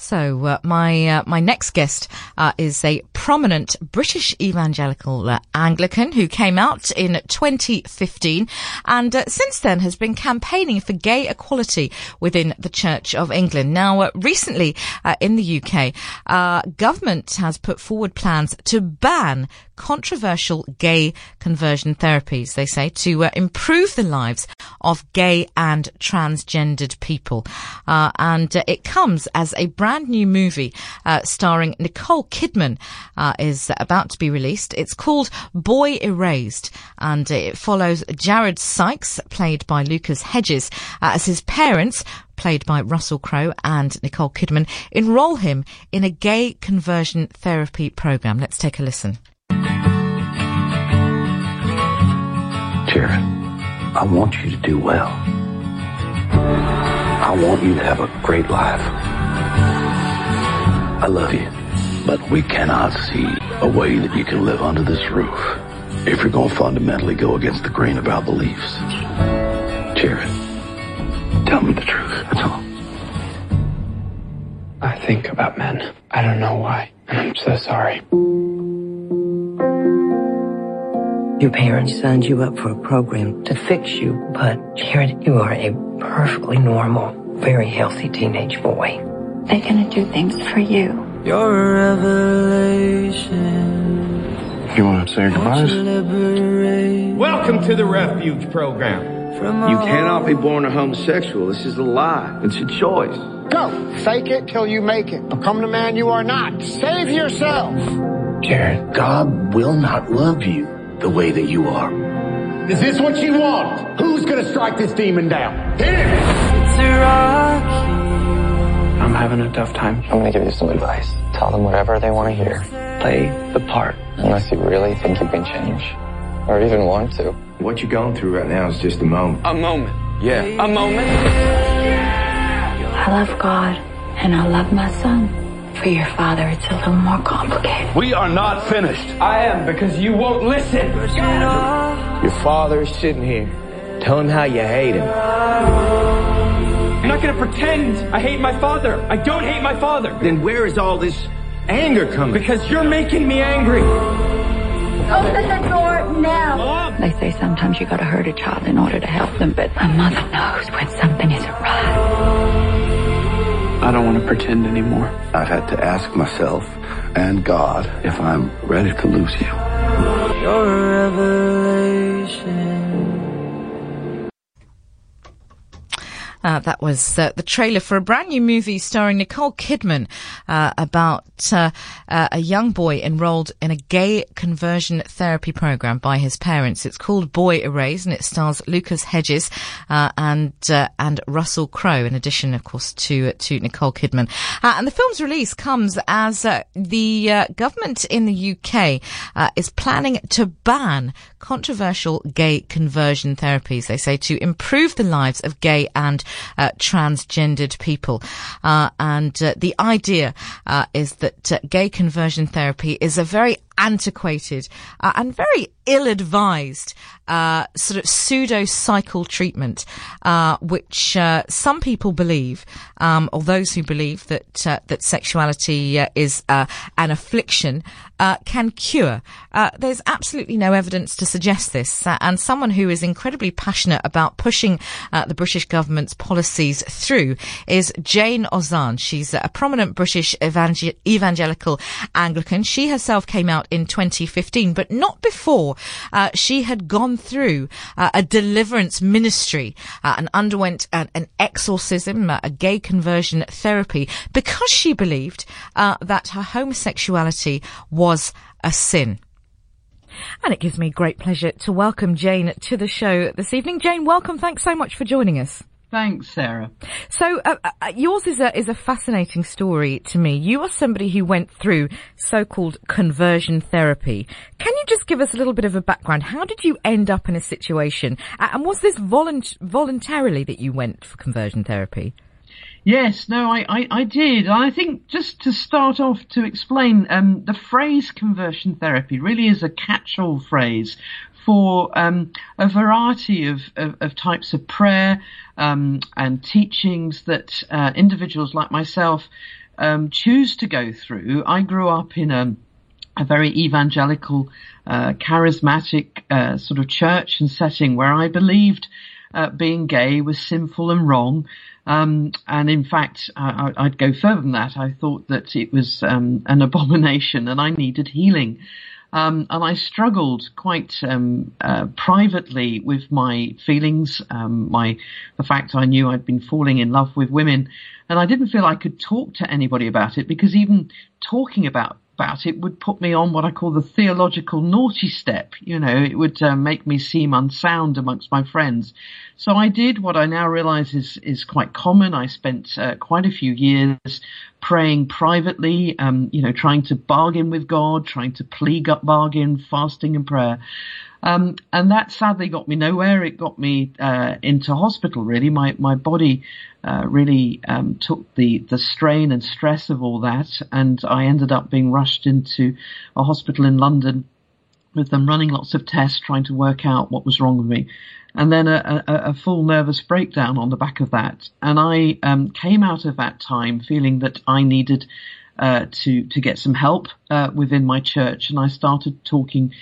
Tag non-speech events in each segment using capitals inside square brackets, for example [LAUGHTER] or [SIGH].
So uh, my uh, my next guest uh, is a prominent British evangelical uh, Anglican who came out in 2015 and uh, since then has been campaigning for gay equality within the Church of England. Now, uh, recently in the UK, government has put forward plans to ban controversial gay conversion therapies, they say, to uh, improve the lives of gay and transgendered people. Uh, and uh, it comes as a brand new movie uh, starring Nicole Kidman uh, is about to be released. It's called Boy Erased, and it follows Jared Sykes, played by Lucas Hedges, uh, as his parents played by Russell Crowe and Nicole Kidman, enroll him in a gay conversion therapy program. Let's take a listen. I want you to do well. I want you to have a great life. I love you, but we cannot see a way that you can live under this roof if you're going to fundamentally go against the grain of our beliefs. Jared, tell me the truth. That's all. I think about men. I don't know why. I'm so sorry. Your parents signed you up for a program to fix you, but Jared, you are a perfectly normal, very healthy teenage boy. They're gonna do things for you. You're a revelation. You want to say goodbyes? Welcome to the Refuge Program. You cannot be born a homosexual. This is a lie. It's a choice. Go. Fake it till you make it. Become the man you are not. Save yourself. Jared, God will not love you the way that you are. Is this what you want? Who's gonna strike this demon down? Him! I'm having a tough time. I'm gonna give you some advice. Tell them whatever they want to hear. Play the part. Unless you really think you can change. Or even want to. What you're going through right now is just a moment. A moment. Yeah. A moment. I love God and I love my son. For your father, it's a little more complicated. We are not finished. I am because you won't listen. Your father is sitting here. Tell him how you hate him. I'm not gonna pretend I hate my father. I don't hate my father. Then where is all this anger coming? Because you're making me angry. Open the door now. They say sometimes you gotta hurt a child in order to help them, but a mother knows when something isn't right. I don't want to pretend anymore. I've had to ask myself and God if I'm ready to lose you. You're revelation. Uh, that was uh, the trailer for a brand new movie starring Nicole Kidman uh, about uh, uh, a young boy enrolled in a gay conversion therapy program by his parents. It's called Boy Erased and it stars Lucas Hedges uh, and and Russell Crowe, in addition, of course, to to Nicole Kidman. and the film's release comes as the government in the UK is planning to ban controversial gay conversion therapies. They say to improve the lives of gay and uh, transgendered people. Uh, and uh, the idea uh, is that uh, gay conversion therapy is a very antiquated uh, and very ill-advised uh, sort of pseudo cycle treatment, uh, which some people believe, um, or those who believe that that sexuality uh, is an affliction, can cure. there's absolutely no evidence to suggest this, and someone who is incredibly passionate about pushing the British government's policies through is Jayne Ozanne. She's a prominent British evangel- evangelical Anglican. She herself came out in 2015, but not before uh, she had gone through uh, a deliverance ministry uh, and underwent an, an exorcism, uh, a gay conversion therapy, because she believed uh, that her homosexuality was a sin. And it gives me great pleasure to welcome Jayne to the show this evening. Jayne, welcome. Thanks so much for joining us. Thanks, Sara. So uh, uh, yours is a is a fascinating story to me. You are somebody who went through so-called conversion therapy. Can you just give us a little bit of a background? How did you end up in a situation? Uh, and was this volunt- voluntarily that you went for conversion therapy? Yes, no, I, I, I did. I think just to start off to explain, um, the phrase conversion therapy really is a catch-all phrase for um, a variety of, of, of, types of prayer um, and teachings that uh, individuals like myself um, choose to go through. I grew up in a, a very evangelical, uh, charismatic uh, sort of church and setting where I believed uh, being gay was sinful and wrong. Um, and in fact, I, would go further than that. I thought that it was um, an abomination and I needed healing. Um, and I struggled quite um, uh, privately with my feelings, um, my the fact I knew I'd been falling in love with women, and I didn't feel I could talk to anybody about it because even talking about about it would put me on what I call the theological naughty step. You know, it would uh, make me seem unsound amongst my friends. So I did what I now realize is, is quite common. I spent uh, quite a few years praying privately, um, you know, trying to bargain with God, trying to plea bargain, fasting and prayer. Um, and that sadly got me nowhere. It got me uh, into hospital. Really, my my body uh, really um, took the the strain and stress of all that, and I ended up being rushed into a hospital in London with them running lots of tests, trying to work out what was wrong with me, and then a, a, a full nervous breakdown on the back of that. And I um, came out of that time feeling that I needed uh, to to get some help uh, within my church, and I started talking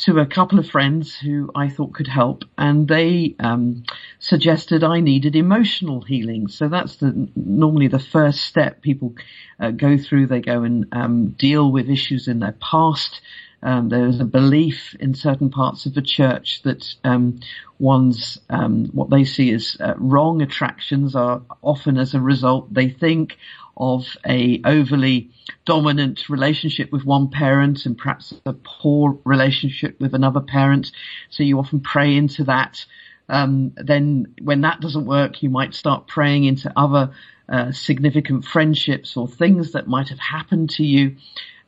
to a couple of friends who I thought could help, and they um, suggested I needed emotional healing. So that's the normally the first step people uh, go through. They go and um, deal with issues in their past. Um, there is a belief in certain parts of the church that um, one's um, what they see as uh, wrong attractions are often as a result they think of a overly dominant relationship with one parent and perhaps a poor relationship with another parent. So you often pray into that. Um, then when that doesn't work, you might start praying into other uh, significant friendships or things that might have happened to you.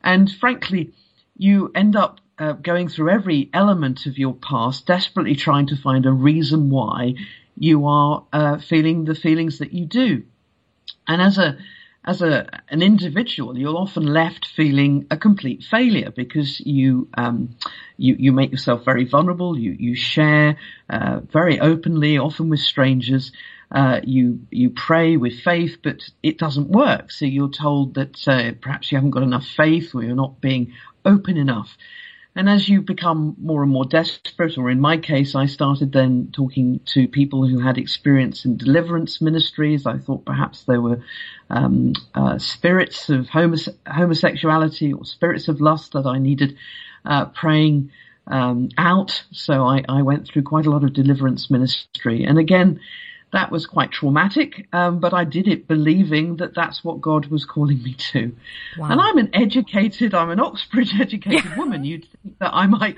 And frankly, you end up uh, going through every element of your past, desperately trying to find a reason why you are uh, feeling the feelings that you do. And as a as a an individual, you're often left feeling a complete failure because you um, you you make yourself very vulnerable. You you share uh, very openly, often with strangers. Uh, you you pray with faith, but it doesn't work. So you're told that uh, perhaps you haven't got enough faith, or you're not being open enough. And as you become more and more desperate, or in my case, I started then talking to people who had experience in deliverance ministries. I thought perhaps there were um, uh, spirits of homose- homosexuality or spirits of lust that I needed uh, praying um, out. So I, I went through quite a lot of deliverance ministry. And again, that was quite traumatic, um, but I did it believing that that's what God was calling me to. Wow. And I'm an educated, I'm an Oxbridge [LAUGHS] educated woman. You'd think that I might,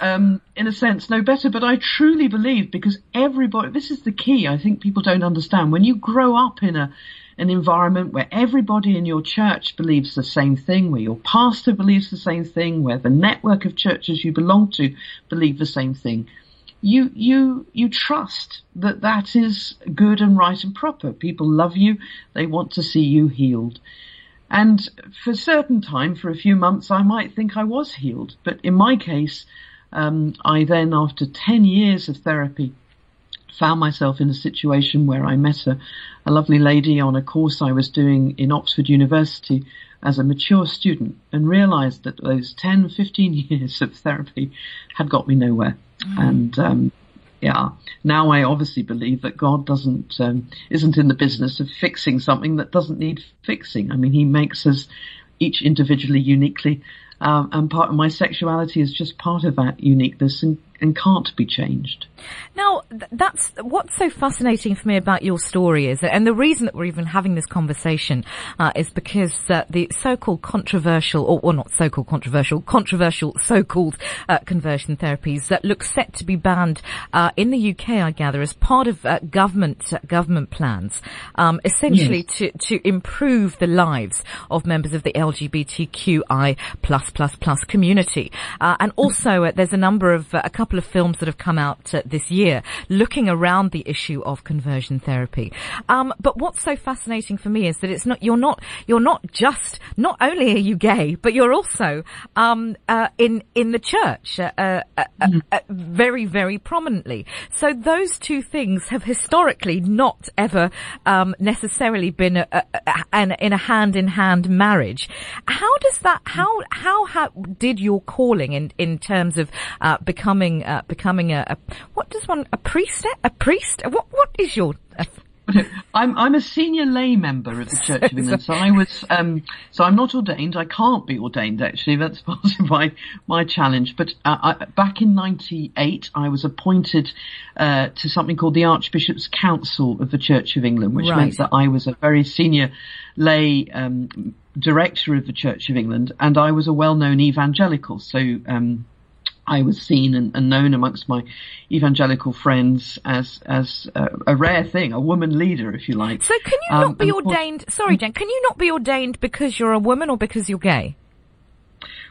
um, in a sense, know better, but I truly believe because everybody, this is the key. I think people don't understand. When you grow up in a, an environment where everybody in your church believes the same thing, where your pastor believes the same thing, where the network of churches you belong to believe the same thing, you you you trust that that is good and right and proper. People love you; they want to see you healed. And for a certain time, for a few months, I might think I was healed. But in my case, um, I then, after ten years of therapy, found myself in a situation where I met a, a lovely lady on a course I was doing in Oxford University as a mature student and realized that those 10, 15 [LAUGHS] years of therapy had got me nowhere. Mm. And, um, yeah, now I obviously believe that God doesn't, um, isn't in the business of fixing something that doesn't need fixing. I mean, He makes us each individually uniquely, um, and part of my sexuality is just part of that uniqueness and and can't be changed. Now, that's what's so fascinating for me about your story is, and the reason that we're even having this conversation uh, is because uh, the so-called controversial, or well, not so-called controversial, controversial so-called uh, conversion therapies that look set to be banned uh, in the UK, I gather, as part of uh, government uh, government plans, um, essentially yes. to to improve the lives of members of the LGBTQI plus plus plus community, and also there's a number of a couple couple of films that have come out uh, this year looking around the issue of conversion therapy. Um, but what's so fascinating for me is that it's not you're not you're not just not only are you gay, but you're also um, uh, in in the church uh, uh, uh, mm. very very prominently. So those two things have historically not ever um, necessarily been a, a, a, in a hand in hand marriage. How does that how how, how did your calling in in terms of uh, becoming uh, becoming a, a, what does one a priest a priest what what is your uh, [LAUGHS] I'm I'm a senior lay member of the [LAUGHS] Church of England, so I was um, so I'm not ordained. I can't be ordained actually. That's [LAUGHS] part of my my challenge. But uh, I, back in '98, I was appointed uh, to something called the Archbishop's Council of the Church of England, which right. meant that I was a very senior lay um, director of the Church of England, and I was a well-known evangelical. So. Um, I was seen and, and, known amongst my evangelical friends as as a, a, rare thing, a woman leader, if you like. So, can you um, not be ordained? Sorry, Jen. Can you not be ordained because you're a woman or because you're gay?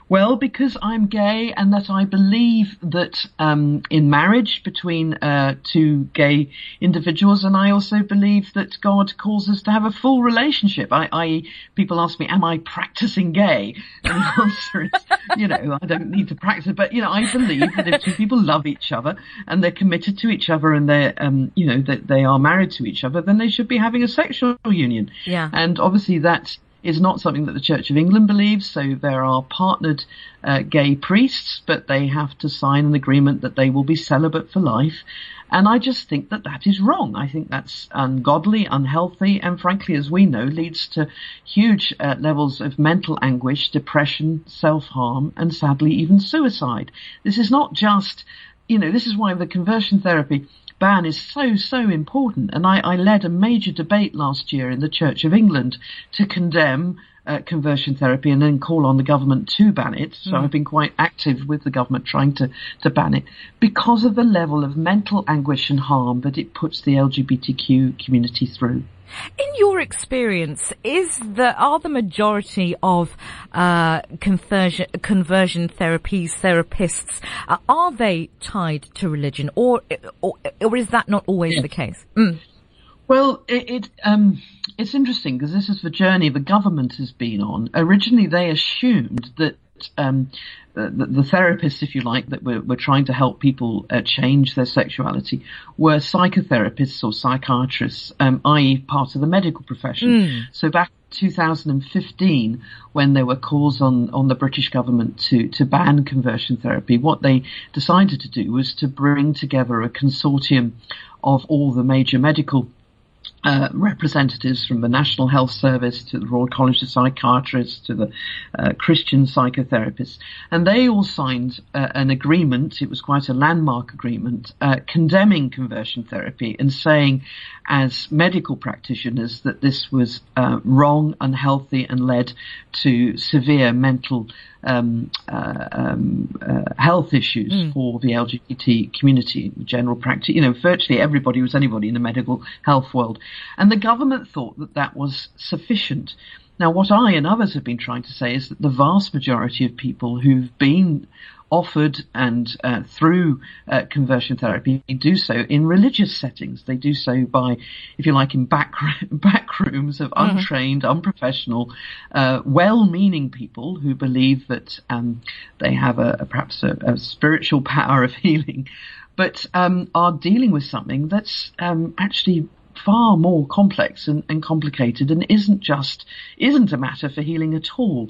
Well, because I'm gay and that I believe that um, in marriage between uh, two gay individuals, and I also believe that God calls us to have a full relationship. I, I people ask me, "Am I practicing gay?" And the [LAUGHS] answer is, you know, I don't need to practice, but you know, I believe that if two people love each other and they're committed to each other and they're, um, you know, that they are married to each other, then they should be having a sexual union. Yeah. And obviously that is not something that the Church of England believes. So there are partnered uh, gay priests, but they have to sign an agreement that they will be celibate for life. And I just think that that is wrong. I think that's ungodly, unhealthy, and frankly, as we know, leads to huge uh, levels of mental anguish, depression, self-harm, and sadly even suicide. This is not just, you know, this is why the conversion therapy ban is so, so important. And I, I led a major debate last year in the Church of England to condemn uh, conversion therapy and then call on the government to ban it. So mm. I've been quite active with the government trying to, to ban it because of the level of mental anguish and harm that it puts the LGBTQ community through. In your experience, is the are the majority of uh, conversion conversion therapies therapists uh, are they tied to religion, or or, or is that not always yeah. the case? Mm. Well, it, it um, it's interesting because this is the journey the government has been on. Originally, they assumed that um, the, the, therapists, if you like, that were, were trying to help people uh, change their sexuality were psychotherapists or psychiatrists, um, i.e. part of the medical profession. Mm. So back 2015, when there were calls on, on the British government to, to ban conversion therapy, what they decided to do was to bring together a consortium of all the major medical uh, representatives from the National Health Service to the Royal College of Psychiatrists to the uh, Christian psychotherapists, and they all signed uh, an agreement. It was quite a landmark agreement uh, condemning conversion therapy and saying, as medical practitioners, that this was uh, wrong, unhealthy, and led to severe mental um, uh, um, uh, health issues mm. for the LGBT community, general practice. You know, virtually everybody was anybody in the medical health world, and the government thought that that was sufficient. Now, what I and others have been trying to say is that the vast majority of people who've been offered and uh, through uh, conversion therapy do so in religious settings. They do so by, if you like, in back [LAUGHS] back rooms of mm-hmm. untrained, unprofessional, uh, well-meaning people who believe that um, they have a, a perhaps a, a, spiritual [LAUGHS] power of healing, but um, are dealing with something that's um, actually far more complex and, and, complicated and isn't just isn't a matter for healing at all.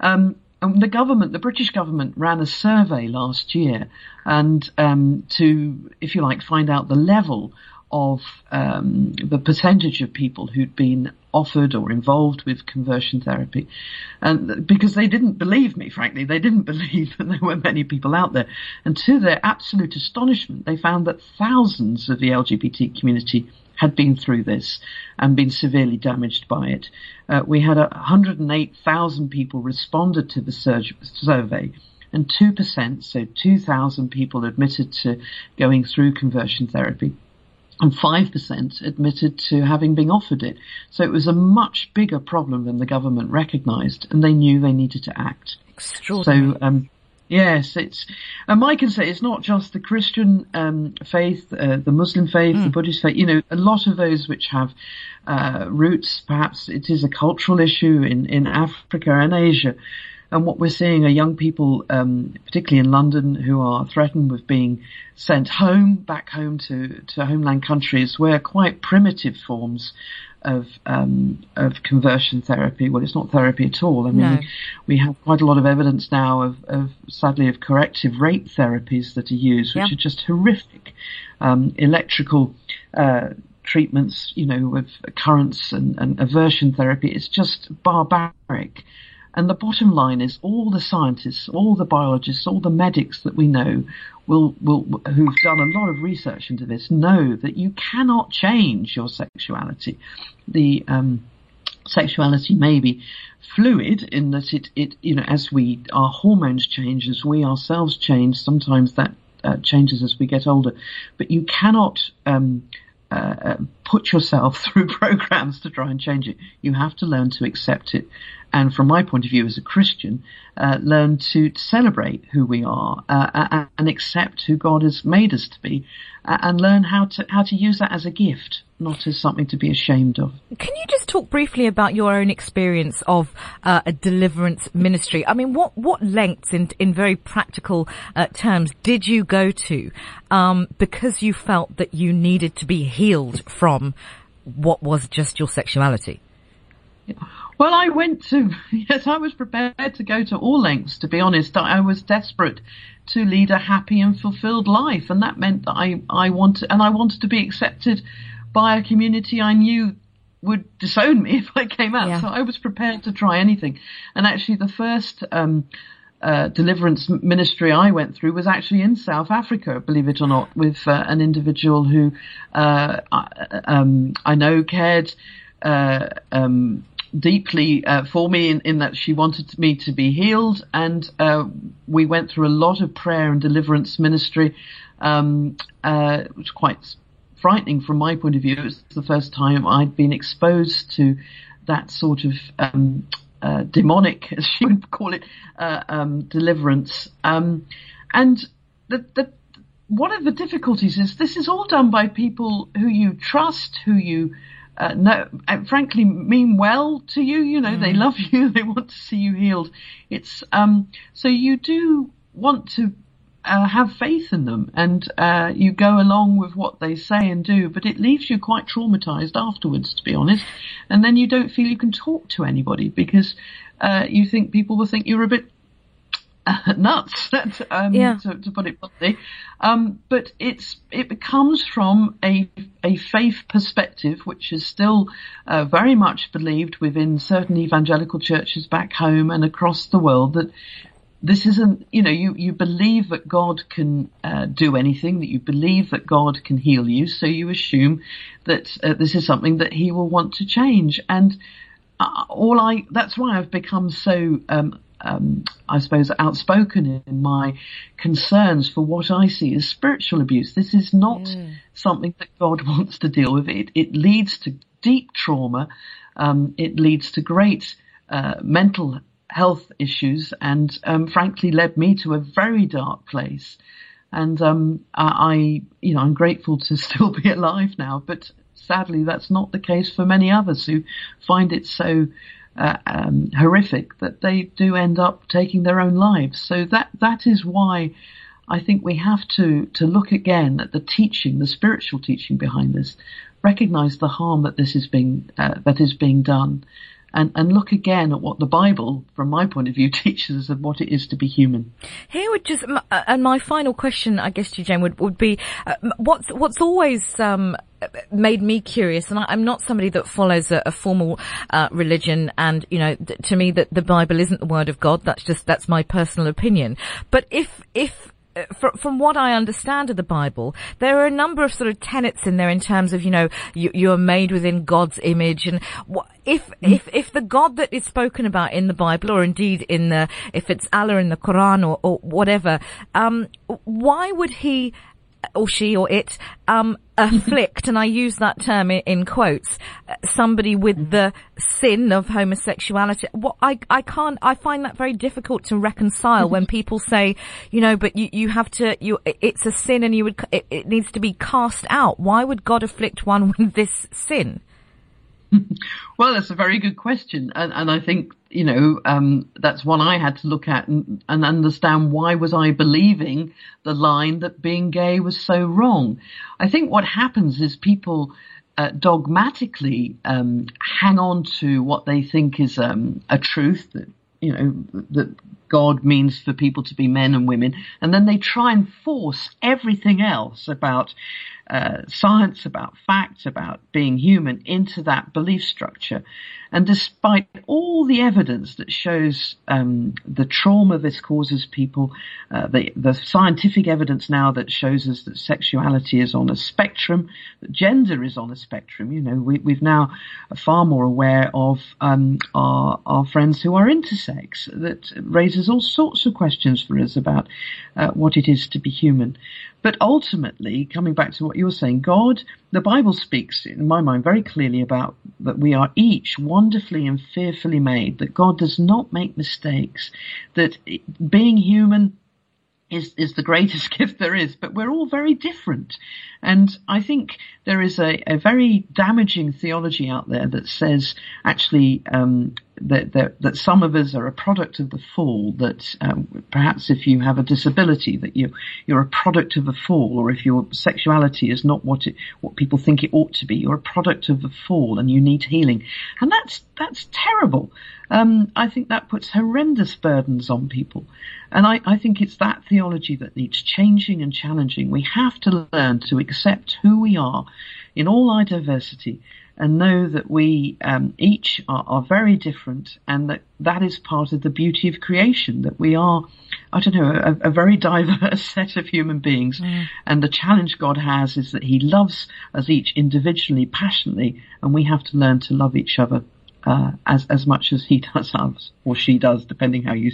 Um, um, the government, the British government, ran a survey last year, and um, to, if you like, find out the level of um, the percentage of people who'd been offered or involved with conversion therapy, and because they didn't believe me, frankly, they didn't [LAUGHS] believe that there were many people out there, and to their absolute astonishment, they found that thousands of the LGBT community had been through this and been severely damaged by it. Uh, we had 108,000 people responded to the survey and 2%, so 2,000 people admitted to going through conversion therapy and 5% admitted to having been offered it. So it was a much bigger problem than the government recognized and they knew they needed to act. Extraordinary. So, um, Yes, it's, and Mike can say it's not just the Christian um, faith, uh, the Muslim faith, mm. the Buddhist faith. You know, a lot of those which have uh, roots. Perhaps it is a cultural issue in in Africa and Asia. And what we're seeing are young people, um, particularly in London, who are threatened with being sent home, back home to, to homeland countries where quite primitive forms of um, of conversion therapy. Well, it's not therapy at all. I mean, no. we have quite a lot of evidence now of, of sadly of corrective rape therapies that are used, which yeah. are just horrific. Um, electrical uh, treatments, you know, with currents and, and aversion therapy. It's just barbaric. And the bottom line is all the scientists, all the biologists, all the medics that we know will, will, who've done a lot of research into this know that you cannot change your sexuality. The, um, sexuality may be fluid in that it, it, you know, as we, our hormones change, as we ourselves change, sometimes that uh, changes as we get older, but you cannot, um, uh, uh, put yourself [LAUGHS] through programs to try and change it. You have to learn to accept it. And from my point of view as a Christian, uh, learn to celebrate who we are uh, and accept who God has made us to be, and learn how to how to use that as a gift not as something to be ashamed of. Can you just talk briefly about your own experience of uh, a deliverance ministry? I mean, what what lengths, in in very practical uh, terms, did you go to um, because you felt that you needed to be healed from what was just your sexuality? Well, I went to [LAUGHS] yes, I was prepared to go to all lengths. To be honest, I was desperate to lead a happy and fulfilled life, and that meant that I I wanted and I wanted to be accepted by a community I knew would disown me [LAUGHS] if I came out. Yeah. So I was prepared to try anything. And actually the first, um, uh, deliverance ministry I went through was actually in South Africa, believe it or not, with uh, an individual who uh, um, I know cared uh, um, deeply uh, for me in, in, that she wanted me to be healed, and uh, we went through a lot of prayer and deliverance ministry. Um, it was quite frightening from my point of view. It was the first time I'd been exposed to that sort of um, uh, demonic, [LAUGHS] as she would call it, uh, um, deliverance. Um, and the, the, one of the difficulties is this is all done by people who you trust, who you uh, know, and frankly mean well to you. You know, mm. they love [LAUGHS] you, they want to see you healed. It's um, so you do want to uh, have faith in them and uh, you go along with what they say and do, but it leaves you quite traumatized afterwards, to be honest. And then you don't feel you can talk to anybody because uh, you think people will think you're a bit [LAUGHS] nuts, [LAUGHS] um, yeah. to, to, put it bluntly. Um, but it's it comes from a a faith perspective, which is still uh, very much believed within certain evangelical churches back home and across the world that this isn't, you know, you, you believe that God can uh, do anything, that you believe that God can heal you, so you assume that uh, this is something that He will want to change. And uh, all I, that's why I've become so, um, um, I suppose, outspoken in my concerns for what I see as spiritual abuse. This is not mm. something that God [LAUGHS] wants to deal with. It, it leads to deep trauma. Um, it leads to great uh, mental health issues and um, frankly led me to a very dark place. And um, I, you know, I'm grateful to [LAUGHS] still be alive now, but sadly that's not the case for many others who find it so uh, um, horrific that they do end up taking their own lives. So that that is why I think we have to to look again at the teaching, the spiritual teaching behind this, recognize the harm that this is being uh, that is being done, and, and look again at what the Bible, from my point of view, [LAUGHS] teaches us of what it is to be human. Here would just, uh, and my final question, I guess, to Jayne would, would be, uh, what's, what's always, um, made me curious, and I, am not somebody that follows a, a formal uh, religion. And you know, th- to me, that the Bible isn't the word of God. That's just that's my personal opinion. But if if from from what I understand of the Bible, there are a number of sort of tenets in there in terms of, you know, you, you are made within God's image and if, mm. if, if the God that is spoken about in the Bible or indeed in the, if it's Allah in the Quran or, or whatever, um, why would he or she or it um, [LAUGHS] afflict, and I use that term in, in, quotes, uh, somebody with mm-hmm. the sin of homosexuality. What I I can't I find that very difficult to reconcile when mm-hmm. people say, you know, but you you have to you it's a sin and you would it, it needs to be cast out. Why would God afflict one [LAUGHS] with this sin? [LAUGHS] well, that's a very good question, and, and I think you know um, that's one I had to look at and, and, understand why was I believing the line that being gay was so wrong. I think what happens is people uh, dogmatically um, hang on to what they think is um, a truth that you know that God means for people to be men and women, and then they try and force everything else about uh, science, about facts, about being human into that belief structure. And despite all the evidence that shows um, the trauma this causes people, uh, the, the scientific evidence now that shows us that sexuality is on a spectrum, that gender is on a spectrum, you know, we, we've now far more aware of um, our, our friends who are intersex. That raises all sorts of questions for us about uh, what it is to be human. But ultimately, coming back to what you were saying, God, the Bible speaks in my mind very clearly about that we are each wonderfully and fearfully made, that God does not make mistakes, that being human is, is the greatest [LAUGHS] gift there is, but we're all very different. And I think there is a, a very damaging theology out there that says actually um, that, that, that some of us are a product of the fall. That um, perhaps if you have a disability, that you you're a product of the fall, or if your sexuality is not what it what people think it ought to be, you're a product of the fall, and you need healing. And that's that's terrible. Um, I think that puts horrendous burdens on people. And I, I think it's that theology that needs changing and challenging. We have to learn to accept who we are in all our diversity and know that we um, each are, are, very different and that that is part of the beauty of creation, that we are, I don't know, a, a very [LAUGHS] diverse set of human beings. Mm. And the challenge God has is that he loves us each individually, passionately, and we have to learn to love each other uh, as, as much as he [LAUGHS] does us, or she does, depending how you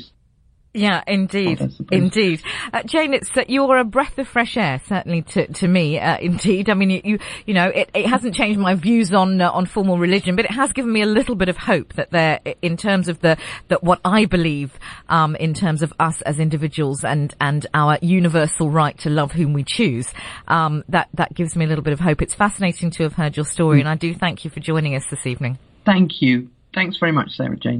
yeah, indeed, indeed. Uh, Jayne, it's uh, you're a breath of fresh air, certainly to to me. Uh, indeed, I mean, you you, you know, it, it hasn't changed my views on uh, on formal religion, but it has given me a little bit of hope that there, in terms of the that what I believe, um, in terms of us as individuals and and our universal right to love whom we choose, um, that that gives me a little bit of hope. It's fascinating to have heard your story, mm. and I do thank you for joining us this evening. Thank you. Thanks very much, Sara-Jayne.